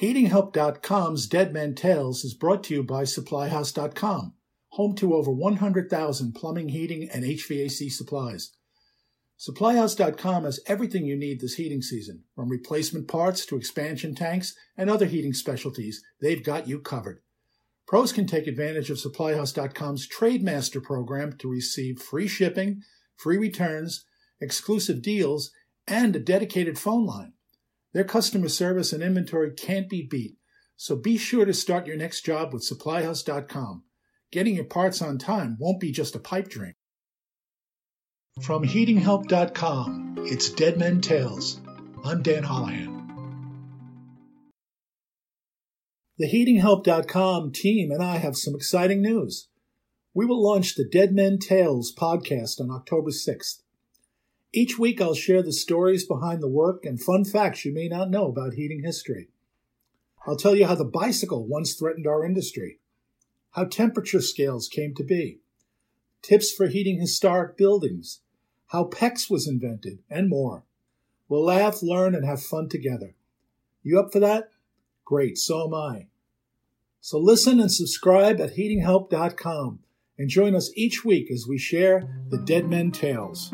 HeatingHelp.com's Dead Men Tales is brought to you by SupplyHouse.com, home to over 100,000 plumbing, heating, and HVAC supplies. SupplyHouse.com has everything you need this heating season, from replacement parts to expansion tanks and other heating specialties. They've got you covered. Pros can take advantage of SupplyHouse.com's TradeMaster program to receive free shipping, free returns, exclusive deals, and a dedicated phone line. Their customer service and inventory can't be beat, so be sure to start your next job with SupplyHouse.com. Getting your parts on time won't be just a pipe dream. From HeatingHelp.com, it's Dead Men Tales. I'm Dan Holohan. The HeatingHelp.com team and I have some exciting news. We will launch the Dead Men Tales podcast on October 6th. Each week, I'll share the stories behind the work and fun facts you may not know about heating history. I'll tell you how the bicycle once threatened our industry, how temperature scales came to be, tips for heating historic buildings, how PEX was invented, and more. We'll laugh, learn, and have fun together. You up for that? Great, so am I. So listen and subscribe at heatinghelp.com and join us each week as we share the Dead Men Tales.